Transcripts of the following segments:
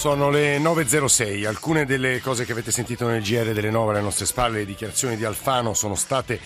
Sono le 9.06, alcune delle cose che avete sentito nel GR delle 9 alle nostre spalle, le dichiarazioni di Alfano sono state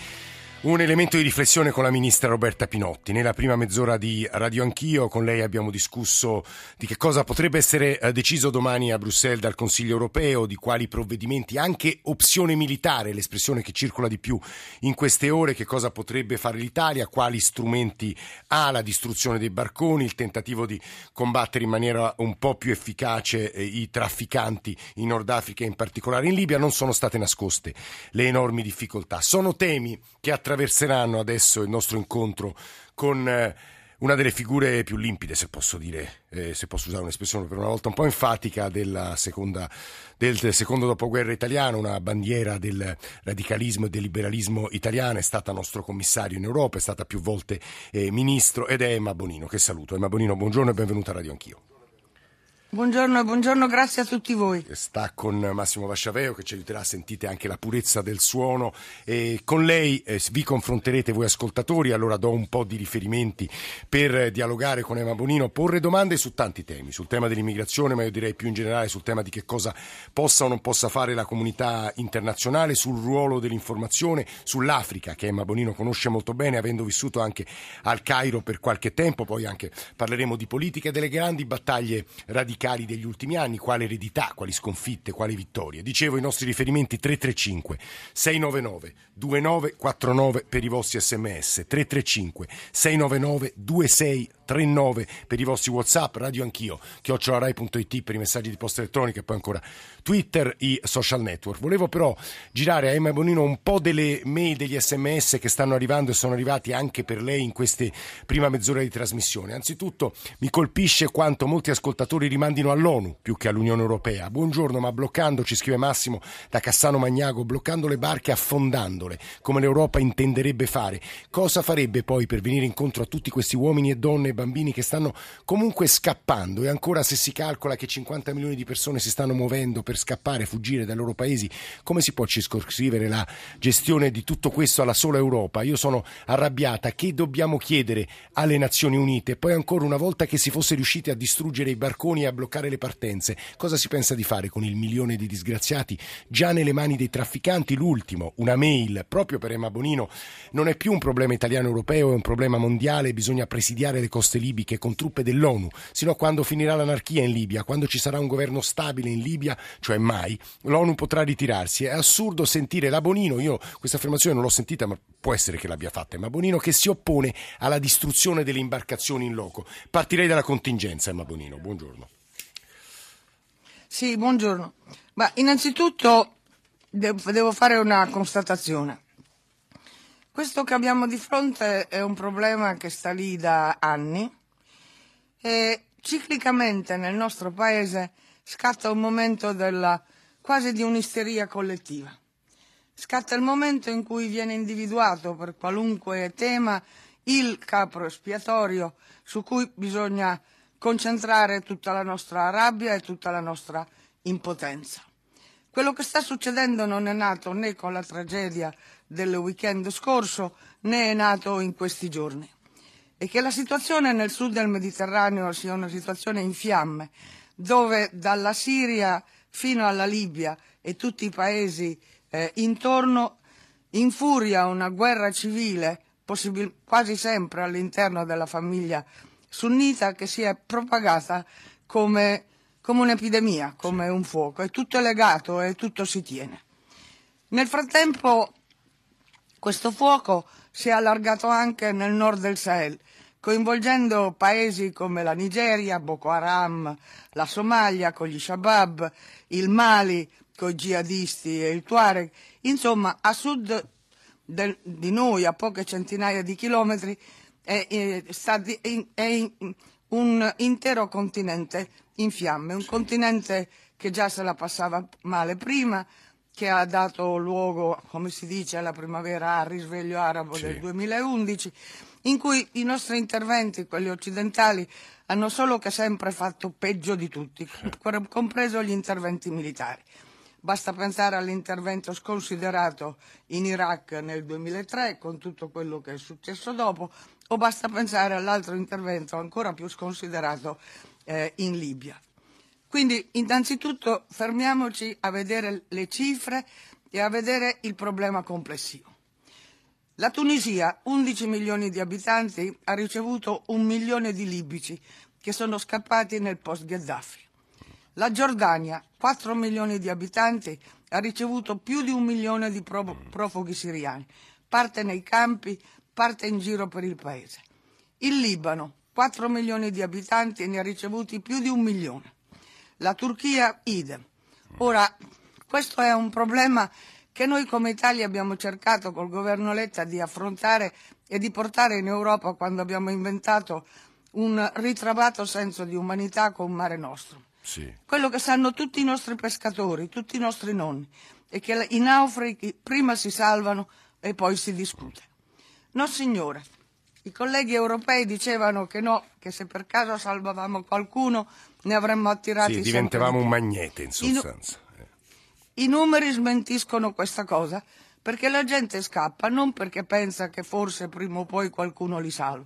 un elemento di riflessione con la ministra Roberta Pinotti. Nella prima mezz'ora di Radio Anch'io con lei abbiamo discusso di che cosa potrebbe essere eh, deciso domani a Bruxelles dal Consiglio europeo, di quali provvedimenti, anche opzione militare, l'espressione che circola di più in queste ore, che cosa potrebbe fare l'Italia, quali strumenti ha la distruzione dei barconi, il tentativo di combattere in maniera un po' più efficace eh, i trafficanti in Nord Africa e in particolare in Libia. Non sono state nascoste le enormi difficoltà. Sono temi che attraversano attraverseranno adesso il nostro incontro con eh, una delle figure più limpide, se posso dire, eh, se posso usare un'espressione per una volta un po' enfatica, seconda, del secondo dopoguerra italiano, una bandiera del radicalismo e del liberalismo italiano, è stata nostro commissario in Europa, è stata più volte eh, ministro ed è Emma Bonino, che saluto. Emma Bonino, buongiorno e benvenuta a Radio Anch'io. Buongiorno, buongiorno, grazie a tutti voi. Sta con Massimo Vasciaveo che ci aiuterà, sentite anche la purezza del suono e con lei eh, vi confronterete voi ascoltatori, allora do un po' di riferimenti per dialogare con Emma Bonino, porre domande su tanti temi, sul tema dell'immigrazione, ma io direi più in generale sul tema di che cosa possa o non possa fare la comunità internazionale, sul ruolo dell'informazione, sull'Africa che Emma Bonino conosce molto bene, avendo vissuto anche al Cairo per qualche tempo, poi anche parleremo di politica e delle grandi battaglie radicali radicali degli ultimi anni, quale eredità, quali sconfitte, quali vittorie. Dicevo i nostri riferimenti 335 699 2949 per i vostri sms, 335 699 2639 per i vostri whatsapp, radio anch'io, chiocciolarai.it per i messaggi di posta elettronica e poi ancora Twitter, i social network. Volevo però girare a Emma Bonino un po' delle mail, degli sms che stanno arrivando e sono arrivati anche per lei in queste prima mezz'ora di trasmissione. Anzitutto mi colpisce quanto molti ascoltatori rimandino all'ONU più che all'Unione Europea. Buongiorno, ma bloccando, ci scrive Massimo da Cassano Magnago, bloccando le barche, affondandole, come l'Europa intenderebbe fare. Cosa farebbe poi per venire incontro a tutti questi uomini e donne e bambini che stanno comunque scappando? E ancora se si calcola che 50 milioni di persone si stanno muovendo per scappare, fuggire dai loro paesi, come si può circoscrivere la gestione di tutto questo alla sola Europa? Io sono arrabbiata. Che dobbiamo chiedere alle Nazioni Unite? Poi ancora una volta che si fosse riusciti a distruggere i barconi e a bloccare le partenze, cosa si pensa di fare con il milione di disgraziati già nelle mani dei trafficanti? L'ultimo, una mail proprio per Emma Bonino, non è più un problema italiano-europeo, è un problema mondiale, bisogna presidiare le coste libiche con truppe dell'ONU, sino a quando finirà l'anarchia in Libia, quando ci sarà un governo stabile in Libia, cioè mai, l'ONU potrà ritirarsi. È assurdo sentire la Bonino, io questa affermazione non l'ho sentita, ma può essere che l'abbia fatta, ma Bonino che si oppone alla distruzione delle imbarcazioni in loco. Partirei dalla contingenza, Emma Bonino. Buongiorno. Sì, buongiorno. Ma innanzitutto devo fare una constatazione. Questo che abbiamo di fronte è un problema che sta lì da anni e ciclicamente nel nostro paese scatta un momento della, quasi di un'isteria collettiva. Scatta il momento in cui viene individuato per qualunque tema il capro espiatorio su cui bisogna concentrare tutta la nostra rabbia e tutta la nostra impotenza. Quello che sta succedendo non è nato né con la tragedia del weekend scorso né è nato in questi giorni. E che la situazione nel sud del Mediterraneo sia una situazione in fiamme, dove dalla Siria fino alla Libia e tutti i paesi eh, intorno infuria una guerra civile, quasi sempre all'interno della famiglia sunnita, che si è propagata come, come un'epidemia, come un fuoco. È tutto legato e tutto si tiene. Nel frattempo questo fuoco si è allargato anche nel nord del Sahel coinvolgendo paesi come la Nigeria, Boko Haram, la Somalia con gli Shabab, il Mali con i jihadisti e il Tuareg. Insomma, a sud del, di noi, a poche centinaia di chilometri, è, è, è, un intero continente in fiamme, un continente che già se la passava male prima che ha dato luogo, come si dice, alla primavera al risveglio arabo Sì. del 2011, in cui i nostri interventi, quelli occidentali, hanno solo che sempre fatto peggio di tutti, com- compreso gli interventi militari. Basta pensare all'intervento sconsiderato in Iraq nel 2003 con tutto quello che è successo dopo, o basta pensare all'altro intervento ancora più sconsiderato eh, in Libia. Quindi innanzitutto fermiamoci a vedere le cifre e a vedere il problema complessivo. La Tunisia, 11 milioni di abitanti, ha ricevuto un milione di libici che sono scappati nel post Gheddafi. La Giordania, 4 milioni di abitanti, ha ricevuto più di un milione di pro- profughi siriani, parte nei campi, parte in giro per il paese. Il Libano, 4 milioni di abitanti, ne ha ricevuti più di un milione. La Turchia, idem. Ora, questo è un problema che noi come Italia abbiamo cercato col governo Letta di affrontare e di portare in Europa quando abbiamo inventato un ritrovato senso di umanità con Mare Nostrum. Sì. Quello che sanno tutti i nostri pescatori, tutti i nostri nonni, è che i naufraghi prima si salvano e poi si discute. No, signore. I colleghi europei dicevano che no, che se per caso salvavamo qualcuno ne avremmo attirati Sì, diventavamo di un magnete in I sostanza. Eh. I numeri smentiscono questa cosa perché la gente scappa non perché pensa che forse prima o poi qualcuno li salva,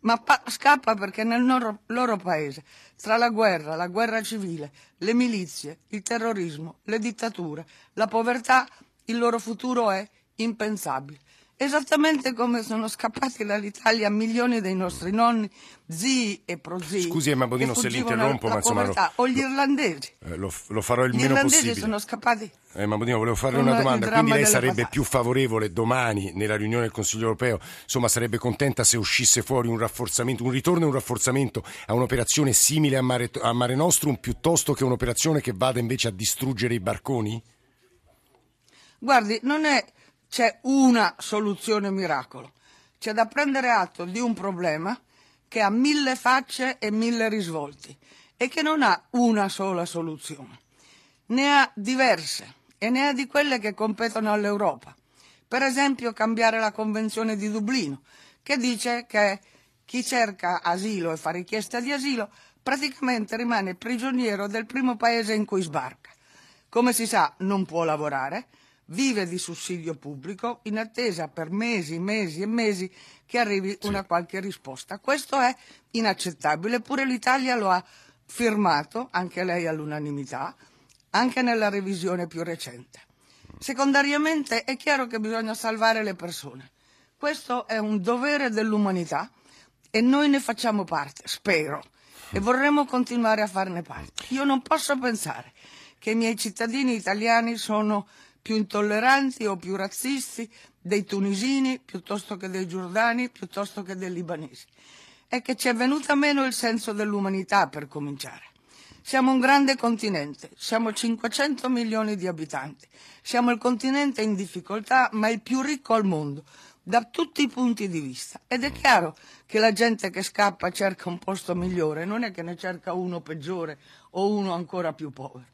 ma pa- scappa perché nel loro, loro paese, tra la guerra, la guerra civile, le milizie, il terrorismo, le dittature, la povertà, il loro futuro è impensabile. Esattamente come sono scappati dall'Italia milioni dei nostri nonni, zii e prozii. Scusi, Emma Bodino, che se fuggivano l'interrompo, la ma insomma, lo- povertà, o gli lo- irlandesi. Eh, lo, lo farò il Gli meno irlandesi possibile. sono scappati Eh, Mamodino, volevo farle una domanda. Quindi lei sarebbe patate. più favorevole domani nella riunione del Consiglio europeo? Insomma, sarebbe contenta se uscisse fuori un rafforzamento, un ritorno e un rafforzamento a un'operazione simile a Mare, a Mare Nostrum piuttosto che un'operazione che vada invece a distruggere i barconi? Guardi, non è c'è una soluzione miracolo. C'è da prendere atto di un problema che ha mille facce e mille risvolti e che non ha una sola soluzione. Ne ha diverse e ne ha di quelle che competono all'Europa. Per esempio cambiare la Convenzione di Dublino, che dice che chi cerca asilo e fa richiesta di asilo praticamente rimane prigioniero del primo paese in cui sbarca. Come si sa, non può lavorare, vive di sussidio pubblico in attesa per mesi, mesi e mesi che arrivi una qualche risposta. Questo è inaccettabile, eppure l'Italia lo ha firmato, anche lei all'unanimità, anche nella revisione più recente. Secondariamente è chiaro che bisogna salvare le persone. Questo è un dovere dell'umanità e noi ne facciamo parte, spero, e vorremmo continuare a farne parte. Io non posso pensare che i miei cittadini italiani sono più intolleranti o più razzisti dei tunisini piuttosto che dei giordani, piuttosto che dei libanesi. È che ci è venuta meno il senso dell'umanità per cominciare. Siamo un grande continente, siamo 500 milioni di abitanti, siamo il continente in difficoltà ma il più ricco al mondo, da tutti i punti di vista. Ed è chiaro che la gente che scappa cerca un posto migliore, non è che ne cerca uno peggiore o uno ancora più povero.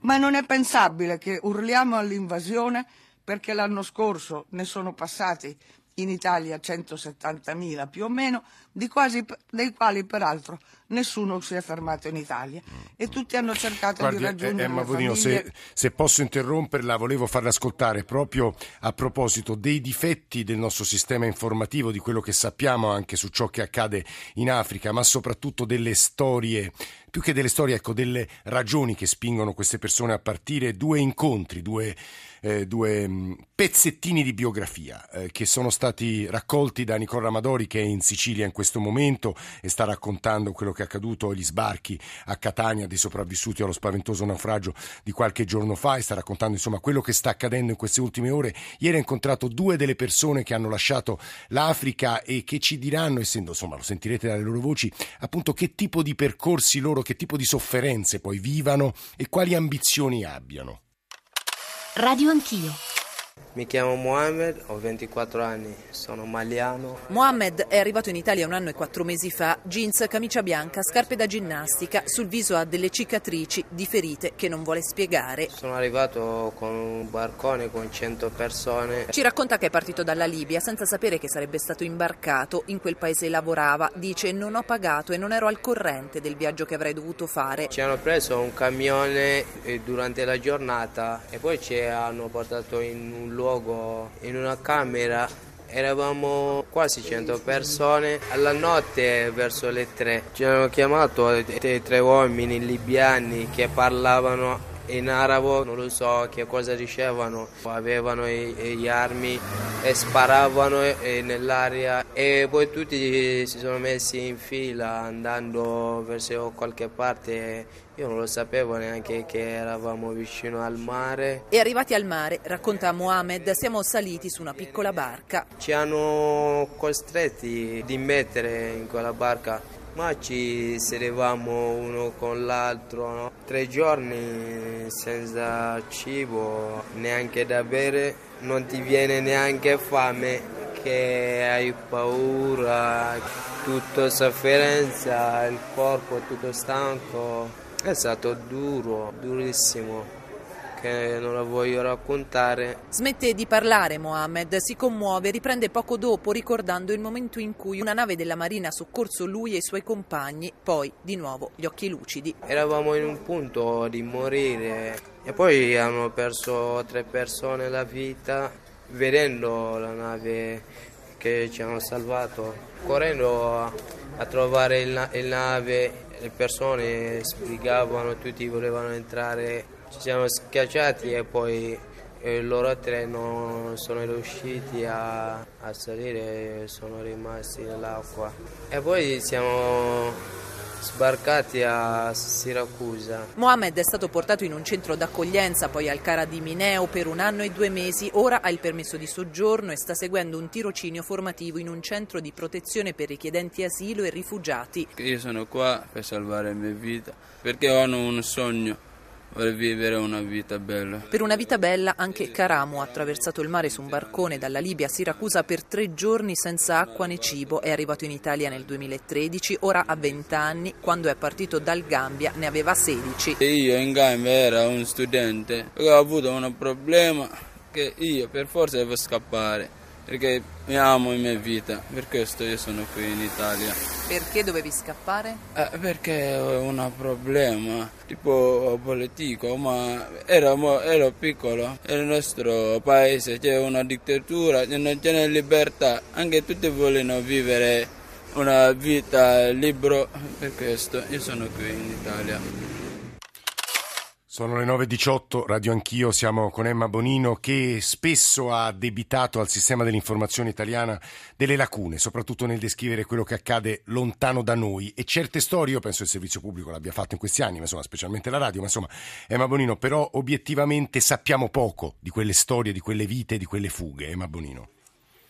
Ma non è pensabile che urliamo all'invasione perché l'anno scorso ne sono passati in Italia 170.000 più o meno, quasi, dei quali peraltro nessuno si è fermato in Italia e tutti hanno cercato Guardi, di raggiungere eh, Emma le Bodino, famiglie. se, se posso interromperla, volevo farle ascoltare proprio a proposito dei difetti del nostro sistema informativo, di quello che sappiamo anche su ciò che accade in Africa, ma soprattutto delle storie, più che delle storie, ecco, delle ragioni che spingono queste persone a partire, due incontri, due, eh, due mh, pezzettini di biografia eh, che sono stati raccolti da Nicola Amadori che è in Sicilia in questo momento e sta raccontando quello che è accaduto agli sbarchi a Catania dei sopravvissuti allo spaventoso naufragio di qualche giorno fa e sta raccontando insomma quello che sta accadendo in queste ultime ore. Ieri ha incontrato due delle persone che hanno lasciato l'Africa e che ci diranno, essendo insomma lo sentirete dalle loro voci, appunto che tipo di percorsi loro, che tipo di sofferenze poi vivano e quali ambizioni abbiano. Radio Anch'io. Mi chiamo Mohamed, ho 24 anni, sono maliano. Mohamed è arrivato in Italia un anno e quattro mesi fa, jeans, camicia bianca, scarpe da ginnastica, sul viso ha delle cicatrici di ferite che non vuole spiegare. Sono arrivato con un barcone con 100 persone. Ci racconta che è partito dalla Libia senza sapere che sarebbe stato imbarcato, in quel paese lavorava, dice non ho pagato e non ero al corrente del viaggio che avrei dovuto fare. Ci hanno preso un camione eh, durante la giornata e poi ci hanno portato in un luogo, in una camera. Eravamo quasi 100 persone, alla notte verso le 3 ci hanno chiamato tre, tre uomini libiani che parlavano in arabo, non lo so che cosa dicevano, avevano gli armi e sparavano nell'aria e poi tutti si sono messi in fila andando verso qualche parte. Io non lo sapevo neanche che eravamo vicino al mare. E arrivati al mare, racconta Mohamed, siamo saliti su una piccola barca. Ci hanno costretti di mettere in quella barca ma ci sedevamo uno con l'altro, no? tre giorni senza cibo, neanche da bere, non ti viene neanche fame, che hai paura, tutta sofferenza, il corpo tutto stanco, è stato duro, durissimo che non la voglio raccontare. Smette di parlare Mohamed, si commuove, riprende poco dopo ricordando il momento in cui una nave della Marina ha soccorso lui e i suoi compagni, poi di nuovo gli occhi lucidi. Eravamo in un punto di morire e poi hanno perso tre persone la vita vedendo la nave che ci hanno salvato, correndo a, trovare il, il nave, le persone sbrigavano, tutti volevano entrare ci siamo schiacciati e poi eh, loro tre non sono riusciti a, a salire, sono rimasti nell'acqua. E poi siamo sbarcati a Siracusa. Mohamed è stato portato in un centro d'accoglienza, poi al Cara di Mineo per un anno e due mesi, ora ha il permesso di soggiorno e sta seguendo un tirocinio formativo in un centro di protezione per richiedenti asilo e rifugiati. Io sono qua per salvare la mia vita perché ho un sogno per vivere una vita bella. Per una vita bella anche Karamu ha attraversato il mare su un barcone dalla Libia a Siracusa per tre giorni senza acqua né cibo. È arrivato in Italia nel 2013, ora ha 20 anni, quando è partito dal Gambia ne aveva 16. Io in Gambia ero un studente, ho avuto un problema che io per forza devo scappare perché mi amo in mia vita, per questo io sono qui in Italia. Perché dovevi scappare? Eh, perché ho un problema, tipo politico, ma ero, ero piccolo, nel nostro paese c'è una dittatura, non c'è libertà, anche tutti vogliono vivere una vita libera, per questo io sono qui in Italia. Sono le 9.18, Radio Anch'io, siamo con Emma Bonino che spesso ha debitato al sistema dell'informazione italiana delle lacune, soprattutto nel descrivere quello che accade lontano da noi e certe storie, io penso il servizio pubblico l'abbia fatto in questi anni, ma insomma specialmente la radio, ma insomma Emma Bonino, però obiettivamente sappiamo poco di quelle storie, di quelle vite, di quelle fughe, Emma Bonino.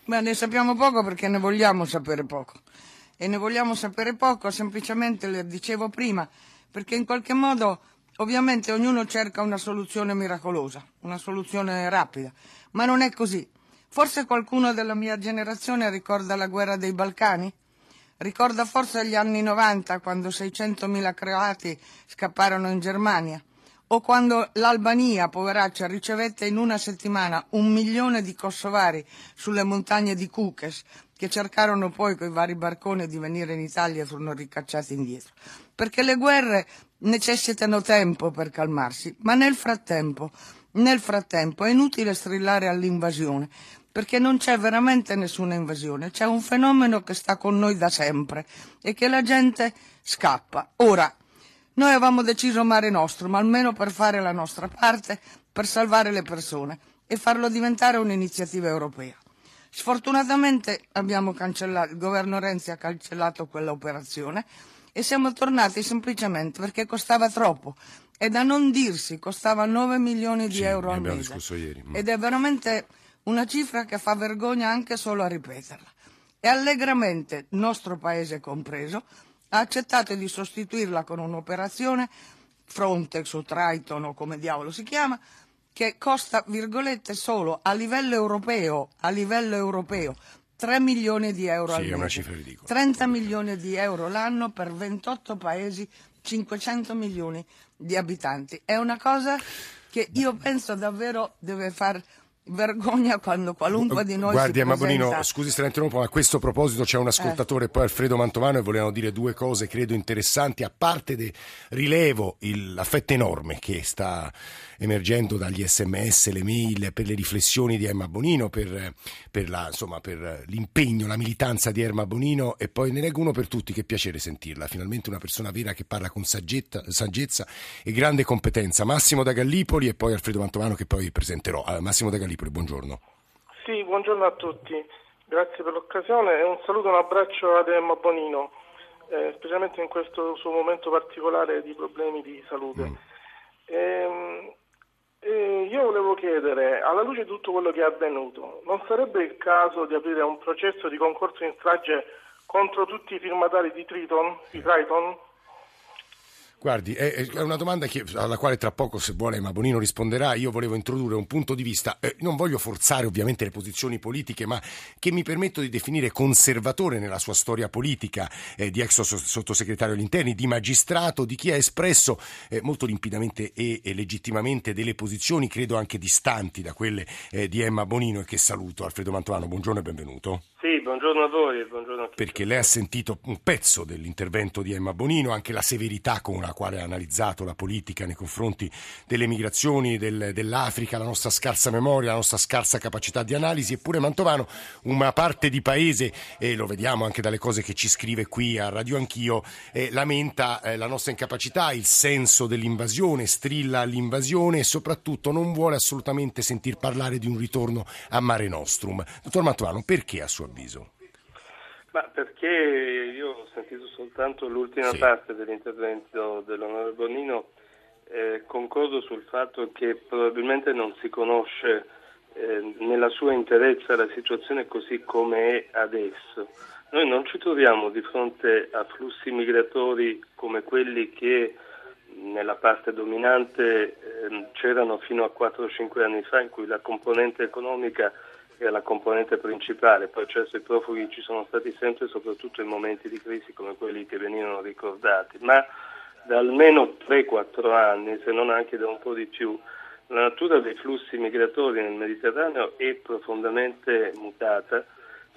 Beh, ne sappiamo poco perché ne vogliamo sapere poco e ne vogliamo sapere poco semplicemente, le dicevo prima, perché in qualche modo Ovviamente ognuno cerca una soluzione miracolosa, una soluzione rapida, ma non è così. Forse qualcuno della mia generazione ricorda la guerra dei Balcani? Ricorda forse gli anni 90 quando 600.000 croati scapparono in Germania? O quando l'Albania, poveraccia, ricevette in una settimana un milione di kosovari sulle montagne di Kukes, che cercarono poi con i vari barconi di venire in Italia e furono ricacciati indietro. Perché le guerre necessitano tempo per calmarsi, ma nel frattempo, nel frattempo è inutile strillare all'invasione, perché non c'è veramente nessuna invasione, c'è un fenomeno che sta con noi da sempre e che la gente scappa. Ora, noi avevamo deciso Mare Nostrum, almeno per fare la nostra parte, per salvare le persone e farlo diventare un'iniziativa europea. Sfortunatamente il governo Renzi ha cancellato quella operazione e siamo tornati semplicemente perché costava troppo e da non dirsi costava 9 milioni di sì, euro al mese ieri. ed è veramente una cifra che fa vergogna anche solo a ripeterla e allegramente nostro paese compreso ha accettato di sostituirla con un'operazione Frontex o Triton o come diavolo si chiama che costa, virgolette, solo a livello europeo, a livello europeo 3 milioni di euro Sì, al mese. cifra ridicola. 30 milioni di euro l'anno per 28 paesi, 500 milioni di abitanti. È una cosa che io penso davvero deve far vergogna quando qualunque di noi Guardi, si presenta... Bonino, scusi se la interrompo, ma a questo proposito c'è un ascoltatore, poi Alfredo Mantovano, e volevano dire due cose, credo interessanti, a parte de, rilevo il- l'affetto enorme che sta emergendo dagli sms, le mail, per le riflessioni di Emma Bonino, per, per la- insomma, per l'impegno, la militanza di Emma Bonino, e poi ne leggo uno per tutti, che piacere sentirla, finalmente una persona vera che parla con saggetta- saggezza e grande competenza. Massimo da Gallipoli e poi Alfredo Mantovano che poi presenterò. Ah, Massimo da Gallipoli, buongiorno. Sì, buongiorno a tutti, grazie per l'occasione e un saluto e un abbraccio ad Emma Bonino, eh, specialmente in questo suo momento particolare di problemi di salute. Ehm, eh, io volevo chiedere, alla luce di tutto quello che è avvenuto, non sarebbe il caso di aprire un processo di concorso in strage contro tutti i firmatari di Triton, di Triton? Guardi, è una domanda che- alla quale tra poco, se vuole, Emma Bonino risponderà. Io volevo introdurre un punto di vista, eh, non voglio forzare ovviamente le posizioni politiche, ma che mi permetto di definire conservatore nella sua storia politica, eh, di ex so- sottosegretario agli interni, di magistrato, di chi ha espresso eh, molto limpidamente e, e legittimamente delle posizioni, credo anche distanti da quelle eh, di Emma Bonino, e che saluto. Alfredo Mantovano, buongiorno e benvenuto. Sì, buongiorno a voi e buongiorno a chi. Perché lei ha sentito un pezzo dell'intervento di Emma Bonino, anche la severità con la quale ha analizzato la politica nei confronti delle migrazioni del- dell'Africa, la nostra scarsa memoria, la nostra scarsa capacità di analisi, eppure Mantovano, una parte di paese, e lo vediamo anche dalle cose che ci scrive qui a Radio Anch'io, eh, lamenta eh, la nostra incapacità, il senso dell'invasione, strilla all'invasione e soprattutto non vuole assolutamente sentir parlare di un ritorno a Mare Nostrum. Dottor Mantovano, perché a suo avviso? Ma perché io ho sentito soltanto l'ultima Sì. parte dell'intervento dell'onorevole Bonino, eh, concordo sul fatto che probabilmente non si conosce eh, nella sua interezza la situazione così come è adesso. Noi non ci troviamo di fronte a flussi migratori come quelli che nella parte dominante ehm, c'erano fino a 4-5 anni fa in cui la componente economica era la componente principale, poi certo i profughi ci sono stati sempre soprattutto in momenti di crisi come quelli che venivano ricordati, ma da almeno 3-4 anni, se non anche da un po' di più, la natura dei flussi migratori nel Mediterraneo è profondamente mutata,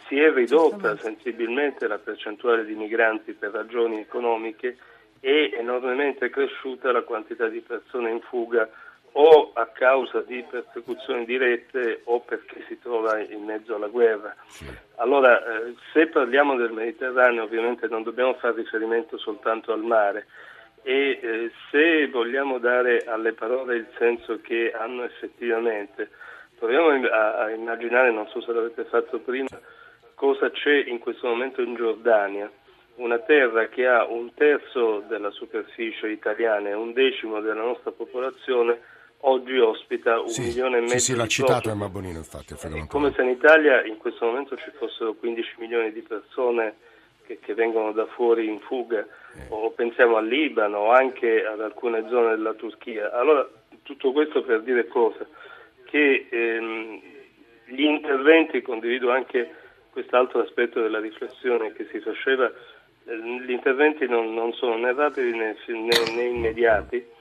si è ridotta sensibilmente la percentuale di migranti per ragioni economiche è enormemente cresciuta la quantità di persone in fuga o a causa di persecuzioni dirette o perché si trova in mezzo alla guerra. Allora, eh, se parliamo del Mediterraneo ovviamente non dobbiamo fare riferimento soltanto al mare. E eh, se vogliamo dare alle parole il senso che hanno effettivamente, proviamo a, a immaginare, non so se l'avete fatto prima, cosa c'è in questo momento in Giordania, una terra che ha un terzo della superficie italiana e un decimo della nostra popolazione, oggi ospita un Sì, milione e mezzo sì, sì, l'ha di citato profughi. Emma Bonino, infatti. È come se in Italia in questo momento ci fossero 15 milioni di persone che, che vengono da fuori in fuga, Eh. o pensiamo al Libano o anche ad alcune zone della Turchia. Allora, tutto questo per dire cosa? Che ehm, gli interventi, condivido anche quest'altro aspetto della riflessione che si faceva, eh, gli interventi non, non sono né rapidi né, né- né immediati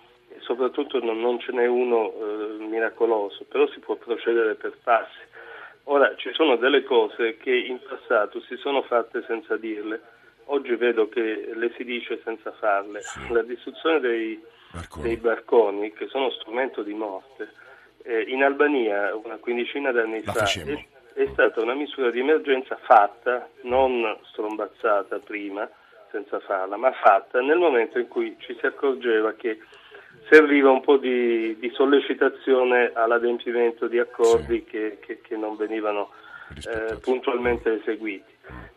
soprattutto non, non ce n'è uno eh, miracoloso, però si può procedere per passi. Ora, ci sono delle cose che in passato si sono fatte senza dirle, oggi vedo che le si dice senza farle. La distruzione dei, Barconi. dei barconi, che sono strumento di morte, eh, in Albania una quindicina d'anni La fa è, è stata una misura di emergenza fatta, non strombazzata prima, senza farla, ma fatta nel momento in cui ci si accorgeva che serviva un po' di, di sollecitazione all'adempimento di accordi che, che- che non venivano eh, puntualmente eseguiti.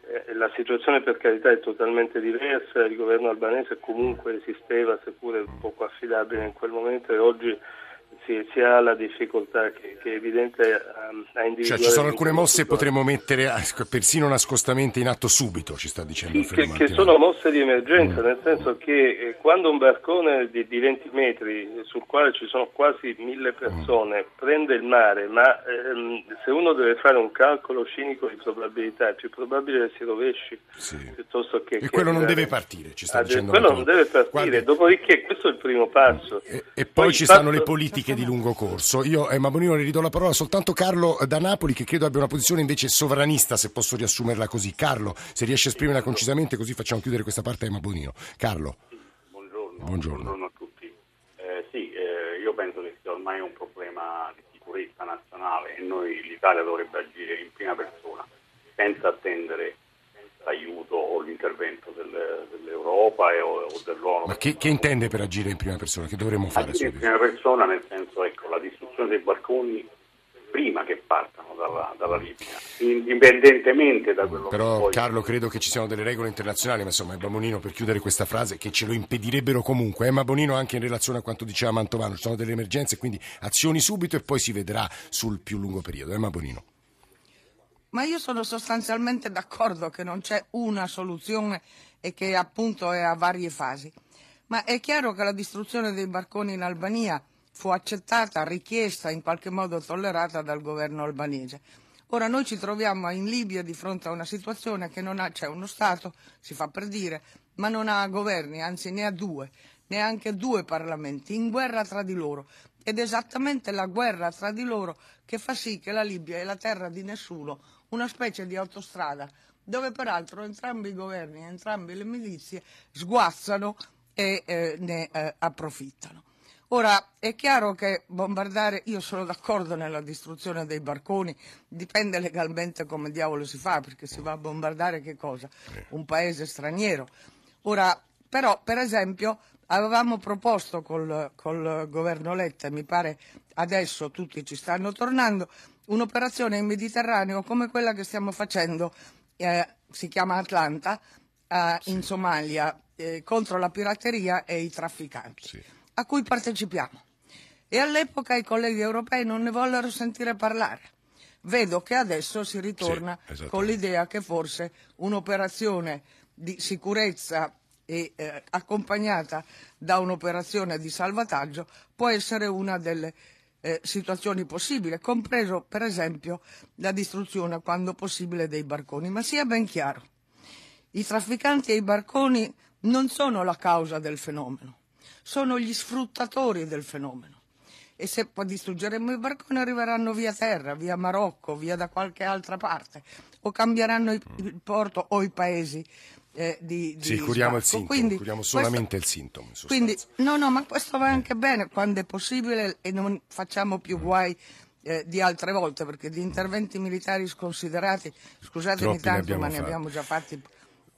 Eh, la situazione per carità è totalmente diversa, il governo albanese comunque esisteva, seppure poco affidabile in quel momento e oggi si, si, ha la difficoltà che, che è evidente a, a individuare. Cioè ci sono alcune mosse che potremmo mettere persino nascostamente in atto subito, ci sta dicendo sì, che, che, sono mosse di emergenza, mm. nel senso che eh, quando un barcone di, di, 20 metri sul quale ci sono quasi mille persone mm. prende il mare, ma ehm, se uno deve fare un calcolo cinico di probabilità è più probabile che si rovesci sì. piuttosto che... E quello non deve partire, ci sta dicendo. Quello non deve partire, Guarda, dopodiché questo è il primo passo. E, e poi, poi, ci stanno le politiche di lungo corso. Io a Emma Bonino le ridò la parola soltanto Carlo da Napoli che credo abbia una posizione invece sovranista se posso riassumerla così. Carlo, se riesce a esprimerla concisamente così facciamo chiudere questa parte a Emma Bonino. Carlo. Buongiorno. Buongiorno. Buongiorno a tutti. Eh, sì, eh, io penso che sia ormai un problema di sicurezza nazionale e noi l'Italia dovrebbe agire in prima persona senza attendere l'aiuto o l'intervento del, dell'Europa e, o, o dell'ONU. Ma che, che, intende per agire in prima persona? Che dovremmo fare? Agire in prima persona nel senso, ecco, la distruzione dei barconi prima che partano dalla, dalla Libia, indipendentemente da quello Però, che poi... Carlo, credo che ci siano delle regole internazionali, ma insomma, Emma Bonino, per chiudere questa frase, che ce lo impedirebbero comunque. Emma Bonino anche in relazione a quanto diceva Mantovano, ci sono delle emergenze, quindi azioni subito e poi si vedrà sul più lungo periodo. Emma Bonino. Ma io sono sostanzialmente d'accordo che non c'è una soluzione e che appunto è a varie fasi. Ma è chiaro che la distruzione dei barconi in Albania fu accettata, richiesta, in qualche modo tollerata dal governo albanese. Ora noi ci troviamo in Libia di fronte a una situazione che non ha, c'è uno Stato, si fa per dire, ma non ha governi, anzi ne ha due, neanche due parlamenti, in guerra tra di loro. Ed è esattamente la guerra tra di loro che fa sì che la Libia è la terra di nessuno, una specie di autostrada dove peraltro entrambi i governi, entrambe le milizie sguazzano e eh, ne eh, approfittano. Ora è chiaro che bombardare, io sono d'accordo nella distruzione dei barconi, dipende legalmente come diavolo si fa, perché si va a bombardare che cosa? Un paese straniero. Ora, però, per esempio, avevamo proposto col, col governo Letta, e mi pare adesso tutti ci stanno tornando, un'operazione in Mediterraneo come quella che stiamo facendo, eh, si chiama Atlanta, eh, in Somalia, eh, contro la pirateria e i trafficanti, sì. a cui partecipiamo. E all'epoca i colleghi europei non ne vollero sentire parlare. Vedo che adesso si ritorna sì, con l'idea che forse un'operazione di sicurezza e eh, accompagnata da un'operazione di salvataggio può essere una delle eh, situazioni possibili, compreso per esempio la distruzione quando possibile dei barconi. Ma sia ben chiaro, i trafficanti e i barconi non sono la causa del fenomeno, sono gli sfruttatori del fenomeno. E se poi distruggeremo i barconi arriveranno via terra, via Marocco, via da qualche altra parte, o cambieranno il, porto o i paesi eh, di, di Sì, curiamo sbarco. il sintomo, quindi, curiamo solamente questo, il sintomo. Quindi, no, no, ma questo va anche bene quando è possibile e non facciamo più guai eh, di altre volte, perché di interventi militari sconsiderati, scusatemi tanto, ne ma ne abbiamo già fatti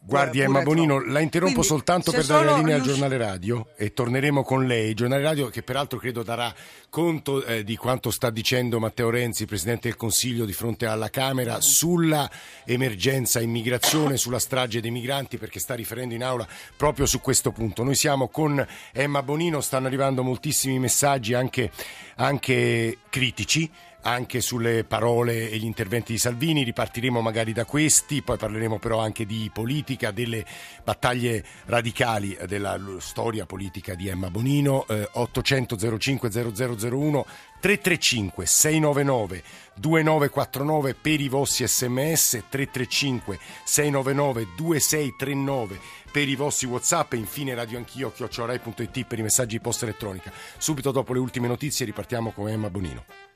Guardi Emma Bonino, la interrompo Quindi, soltanto per dare la linea al giornale radio e torneremo con lei. Giornale radio che peraltro credo darà conto eh, di quanto sta dicendo Matteo Renzi, Presidente del Consiglio, di fronte alla Camera sulla emergenza immigrazione, sulla strage dei migranti, perché sta riferendo in aula proprio su questo punto. Noi siamo con Emma Bonino, stanno arrivando moltissimi messaggi anche, anche critici anche sulle parole e gli interventi di Salvini, ripartiremo magari da questi, poi parleremo però anche di politica, delle battaglie radicali della storia politica di Emma Bonino, eh, 800 05 0001 335 699 2949 per i vostri sms 335 699 2639 per i vostri whatsapp e infine radio anch'io chiocciorai.it per i messaggi post elettronica. Subito dopo le ultime notizie ripartiamo con Emma Bonino